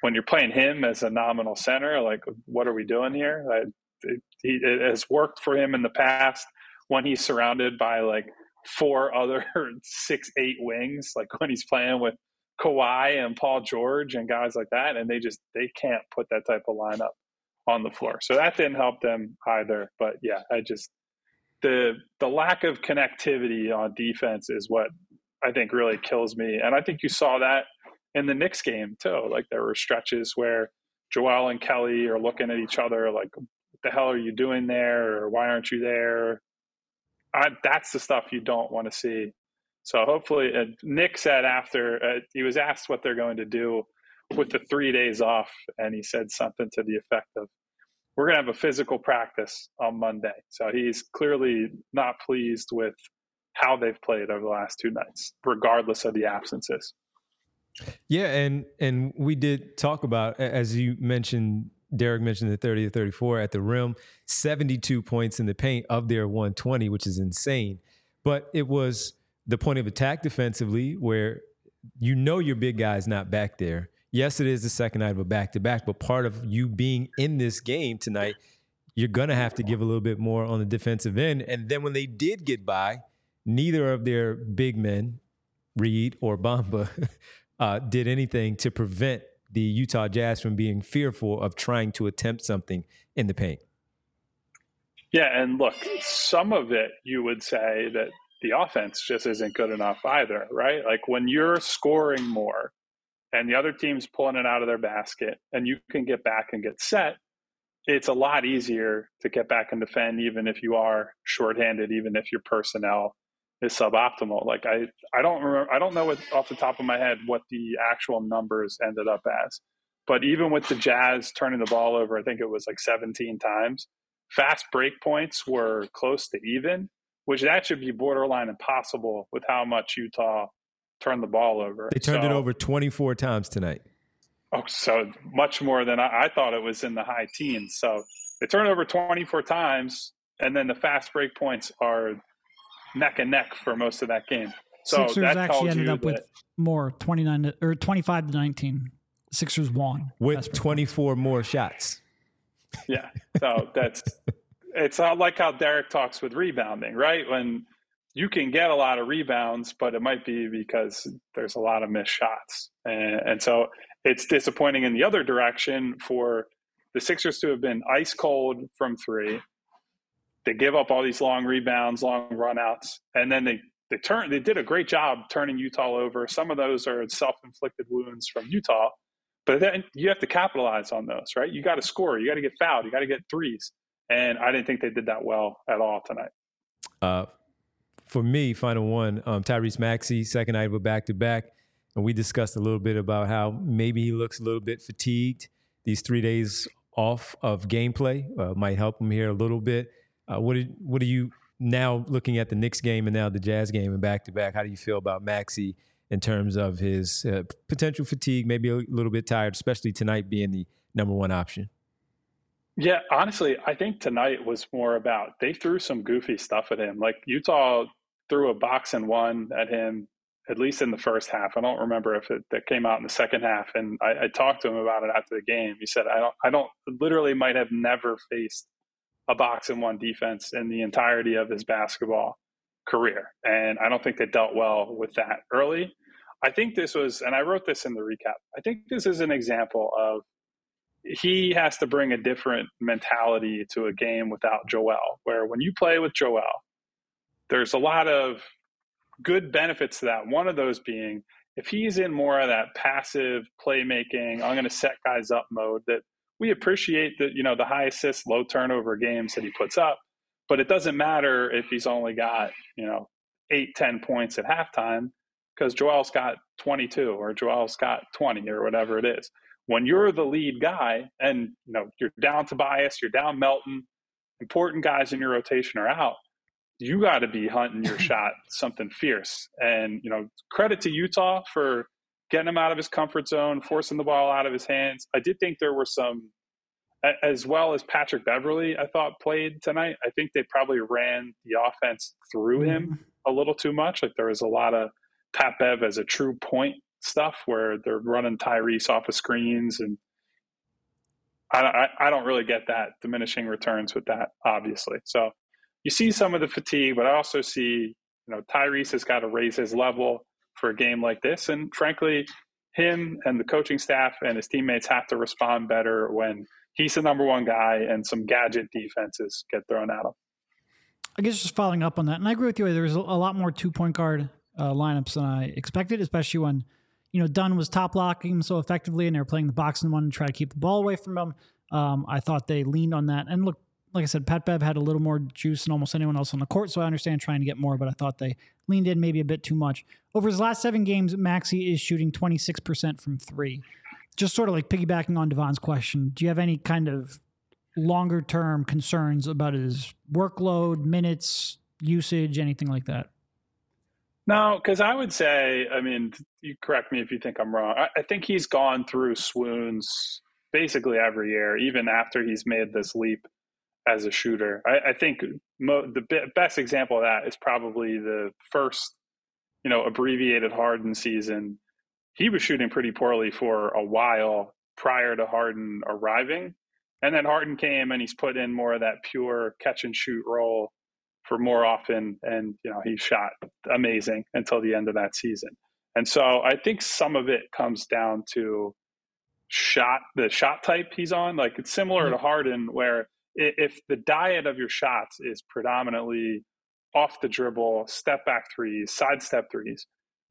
when you're playing him as a nominal center, like what are we doing here? I, it, it, has worked for him in the past when he's surrounded by like four other <laughs> six eight wings, like when he's playing with Kawhi and Paul George and guys like that, and they just they can't put that type of lineup on the floor. So that didn't help them either. But yeah, I just the the lack of connectivity on defense is what I think really kills me, and I think you saw that in the Knicks game too. Like there were stretches where Joel and Kelly are looking at each other like, "What the hell are you doing there?" or "Why aren't you there?" I, that's the stuff you don't want to see. So hopefully, uh, Nick said after uh, he was asked what they're going to do with the three days off, and he said something to the effect of, "We're going to have a physical practice on Monday." So he's clearly not pleased with how they've played over the last two nights, regardless of the absences. Yeah, and and we did talk about as you mentioned Derek mentioned the 30 to 34 at the rim, 72 points in the paint of their 120, which is insane. But it was the point of attack defensively where you know your big guy's not back there. Yes, it is the second night of a back to back, but part of you being in this game tonight, you're going to have to give a little bit more on the defensive end. And then when they did get by, neither of their big men, Reed or Bamba, <laughs> uh, did anything to prevent the Utah Jazz from being fearful of trying to attempt something in the paint. Yeah, and look, some of it you would say that the offense just isn't good enough either, right? Like when you're scoring more and the other team's pulling it out of their basket and you can get back and get set, it's a lot easier to get back and defend even if you are shorthanded, even if your personnel is suboptimal. Like I, I don't remember, I don't know what, off the top of my head what the actual numbers ended up as. But even with the Jazz turning the ball over, I think it was like 17 times. Fast break points were close to even, which that should be borderline impossible with how much Utah turned the ball over. They turned so, it over 24 times tonight. Oh, so much more than I, I thought it was in the high teens. So they turned over 24 times, and then the fast break points are neck and neck for most of that game. So Sixers that actually ended up with more, 29 or 25 to 19. Sixers won. with 24 more shots. Yeah. So that's <laughs> it's not like how Derek talks with rebounding, right? When you can get a lot of rebounds, but it might be because there's a lot of missed shots. And, and so it's disappointing in the other direction for the Sixers to have been ice cold from three. They give up all these long rebounds, long runouts, and then they they turn they did a great job turning Utah over. Some of those are self-inflicted wounds from Utah, but then you have to capitalize on those, right? You got to score, you got to get fouled, you got to get threes. And I didn't think they did that well at all tonight. Uh, for me, final one, um, Tyrese Maxey, second night of a back to back. And we discussed a little bit about how maybe he looks a little bit fatigued. These three days off of gameplay uh, might help him here a little bit. Uh, what, did, what do you now looking at the Knicks game and now the Jazz game and back to back? How do you feel about Maxey in terms of his uh, potential fatigue, maybe a little bit tired, especially tonight being the number one option? Yeah, honestly, I think tonight was more about they threw some goofy stuff at him. Like Utah threw a box and one at him, at least in the first half. I don't remember if it that came out in the second half. And I, I talked to him about it after the game. He said, "I don't, I don't, literally might have never faced a box and one defense in the entirety of his basketball career, and I don't think they dealt well with that early." I think this was, and I wrote this in the recap. I think this is an example of he has to bring a different mentality to a game without Joel, where when you play with Joel, there's a lot of good benefits to that. One of those being if he's in more of that passive playmaking, I'm going to set guys up mode that we appreciate that, you know, the high assist, low turnover games that he puts up, but it doesn't matter if he's only got, you know, eight, 10 points at halftime because Joel's got 22 or Joel's got 20 or whatever it is when you're the lead guy and you know you're down Tobias, you're down Melton, important guys in your rotation are out, you got to be hunting your <laughs> shot something fierce. And you know, credit to Utah for getting him out of his comfort zone, forcing the ball out of his hands. I did think there were some, as well as Patrick Beverley, I thought played tonight. I think they probably ran the offense through mm-hmm. him a little too much. Like there was a lot of Pat Bev as a true point stuff where they're running Tyrese off of screens, and I, I, I don't really get that diminishing returns with that, obviously. So you see some of the fatigue, but I also see you know Tyrese has got to raise his level for a game like this, and frankly, him and the coaching staff and his teammates have to respond better when he's the number one guy and some gadget defenses get thrown at him. I guess just following up on that, and I agree with you. There's a lot more two point guard uh, lineups than I expected, especially when you know Dunn was top locking so effectively, and they were playing the box and one to try to keep the ball away from him. Um, I thought they leaned on that, and look, like I said, Pat Bev had a little more juice than almost anyone else on the court, so I understand trying to get more, but I thought they leaned in maybe a bit too much. Over his last seven games, Maxey is shooting 26% from three. Just sort of like piggybacking on Devon's question, do you have any kind of longer term concerns about his workload, minutes, usage, anything like that? No, because I would say, I mean, you correct me if you think I'm wrong. I, I, think he's gone through swoons basically every year, even after he's made this leap as a shooter. I, I think mo- the be- best example of that is probably the first, you know, abbreviated Harden season. He was shooting pretty poorly for a while prior to Harden arriving. And then Harden came and he's put in more of that pure catch and shoot role for more often and you know he shot amazing until the end of that season and so i think some of it comes down to shot the shot type he's on like it's similar mm-hmm. to harden where if the diet of your shots is predominantly off the dribble step back threes side step threes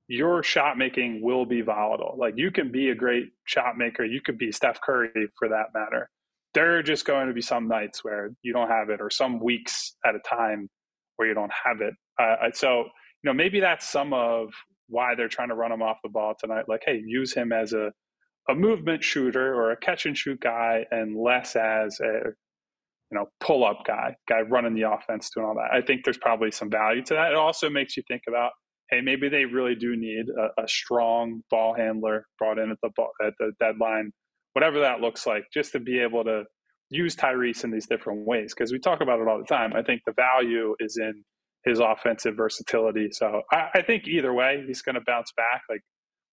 your shot making will be volatile like you can be a great shot maker you could be steph curry for that matter there are just going to be some nights where you don't have it or some weeks at a time where you don't have it. Uh, so, you know, maybe that's some of why they're trying to run him off the ball tonight. Like, hey, use him as a, a movement shooter or a catch and shoot guy and less as a, you know, pull up guy, guy running the offense, doing all that. I think there's probably some value to that. It also makes you think about, hey, maybe they really do need a, a strong ball handler brought in at the at the deadline, whatever that looks like, just to be able to use Tyrese in these different ways because we talk about it all the time. I think the value is in his offensive versatility. So I, I think either way, he's going to bounce back. Like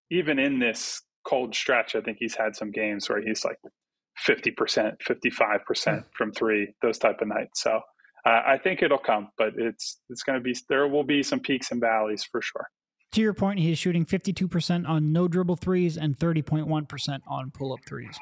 even in this cold stretch, I think he's had some games where he's like 50%, 55% from three, those type of nights. So uh, I think it'll come, but it's, it's going to be, there will be some peaks and valleys for sure. To your point, he is shooting 52% on no dribble threes and 30.1% on pull up threes.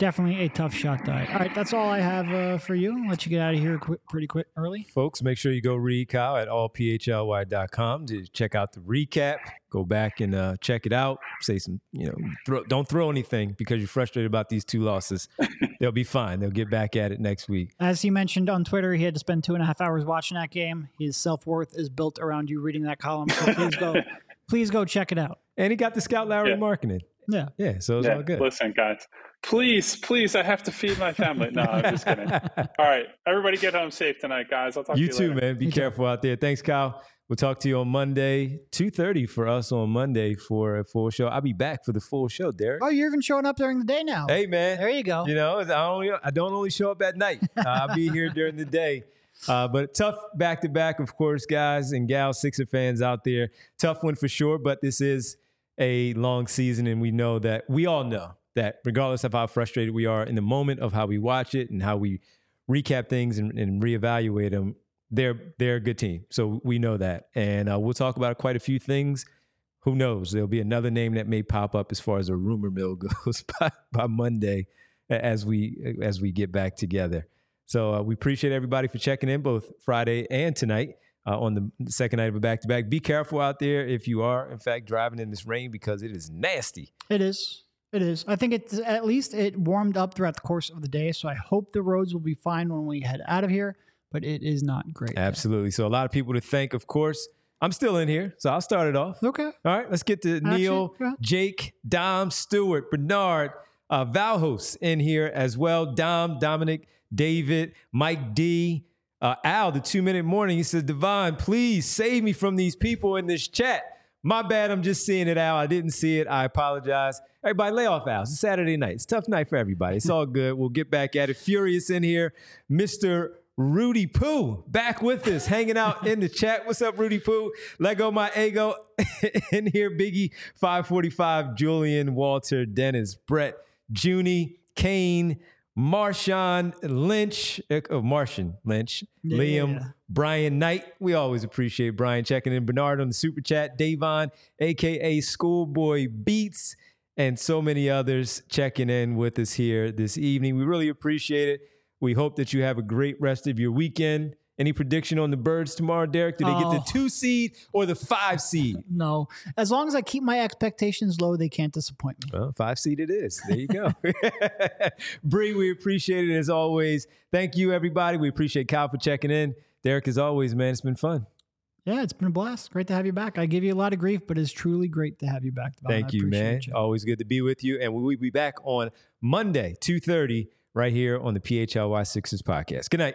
Definitely a tough shot diet. All right, that's all I have uh, for you. I'll let you get out of here quick, pretty quick early. Folks, make sure you go read Kyle at allphly.com to check out the recap. Go back and uh, check it out. Say some, you know, throw, don't throw anything because you're frustrated about these two losses. <laughs> They'll be fine. They'll get back at it next week. As he mentioned on Twitter, he had to spend two and a half hours watching that game. His self worth is built around you reading that column. So please go, <laughs> please go check it out. And he got the Scout Lauri Yeah. Markkanen. Yeah. Yeah, so it's Yeah, all good. Listen, guys, please, please, I have to feed my family. No, I'm just kidding. <laughs> All right, everybody get home safe tonight, guys. I'll talk You to you You too, later. man. Be careful out there. Thanks, Kyle. We'll talk to you on Monday, 2.30 for us on Monday for a full show. I'll be back for the full show, Derek. Oh, you're even showing up during the day now. Hey, man. There you go. You know, I only I don't only show up at night. <laughs> Uh, I'll be here during the day. Uh, but tough back to back, of course, guys and gals, Sixer fans out there. Tough one for sure. But this is a long season, and we know that we all know that regardless of how frustrated we are in the moment of how we watch it and how we recap things and, and reevaluate them, they're they're a good team. So we know that, and uh, we'll talk about quite a few things. Who knows? There'll be another name that may pop up as far as a rumor mill <laughs> goes by, by Monday as we as we get back together. So uh, we appreciate everybody for checking in both Friday and tonight uh, on the second night of a back to back. Be careful out there if you are in fact driving in this rain because it is nasty. It is. It is. I think it's at least it warmed up throughout the course of the day. So I hope the roads will be fine when we head out of here, but it is not great. Absolutely. So a lot of people to thank, of course. I'm still in here, so I'll start it off. Okay. All right, let's get to Actually, Neil. Jake, Dom, Stewart, Bernard, uh, Valhos in here as well. Dom, Dominic, David, Mike D, uh, Al, the two minute morning. He says, Divine, please save me from these people in this chat. My bad, I'm just seeing it, Al. I didn't see it. I apologize. Everybody, lay off, Al. It's Saturday night. It's a tough night for everybody. It's all good. We'll get back at it. Furious in here. Mr. Rudy Poo back with us, hanging out in the chat. What's up, Rudy Poo? Let go my ego <laughs> in here. Biggie 545, Julian, Walter, Dennis, Brett, Junie, Kane, Marshawn Lynch, uh, oh, Martian Lynch, Yeah. Liam, Brian Knight. We always appreciate Brian checking in. Bernard on the super chat. Davon, aka Schoolboy Beats, and so many others checking in with us here this evening. We really appreciate it. We hope that you have a great rest of your weekend. Any prediction on the birds tomorrow, Derek? Do they get Oh. the two seed or the five seed? <laughs> No. As long as I keep my expectations low, they can't disappoint me. Well, five seed it is. There you go. <laughs> Bree, we appreciate it as always. Thank you, everybody. We appreciate Kyle for checking in. Derek, as always, man, it's been fun. Yeah, it's been a blast. Great to have you back. I give you a lot of grief, but it's truly great to have you back. Devon. Thank you, man. appreciate Always good to be with you. And we will be back on Monday, 2.30, right here on the PHLY Sixers podcast. Good night.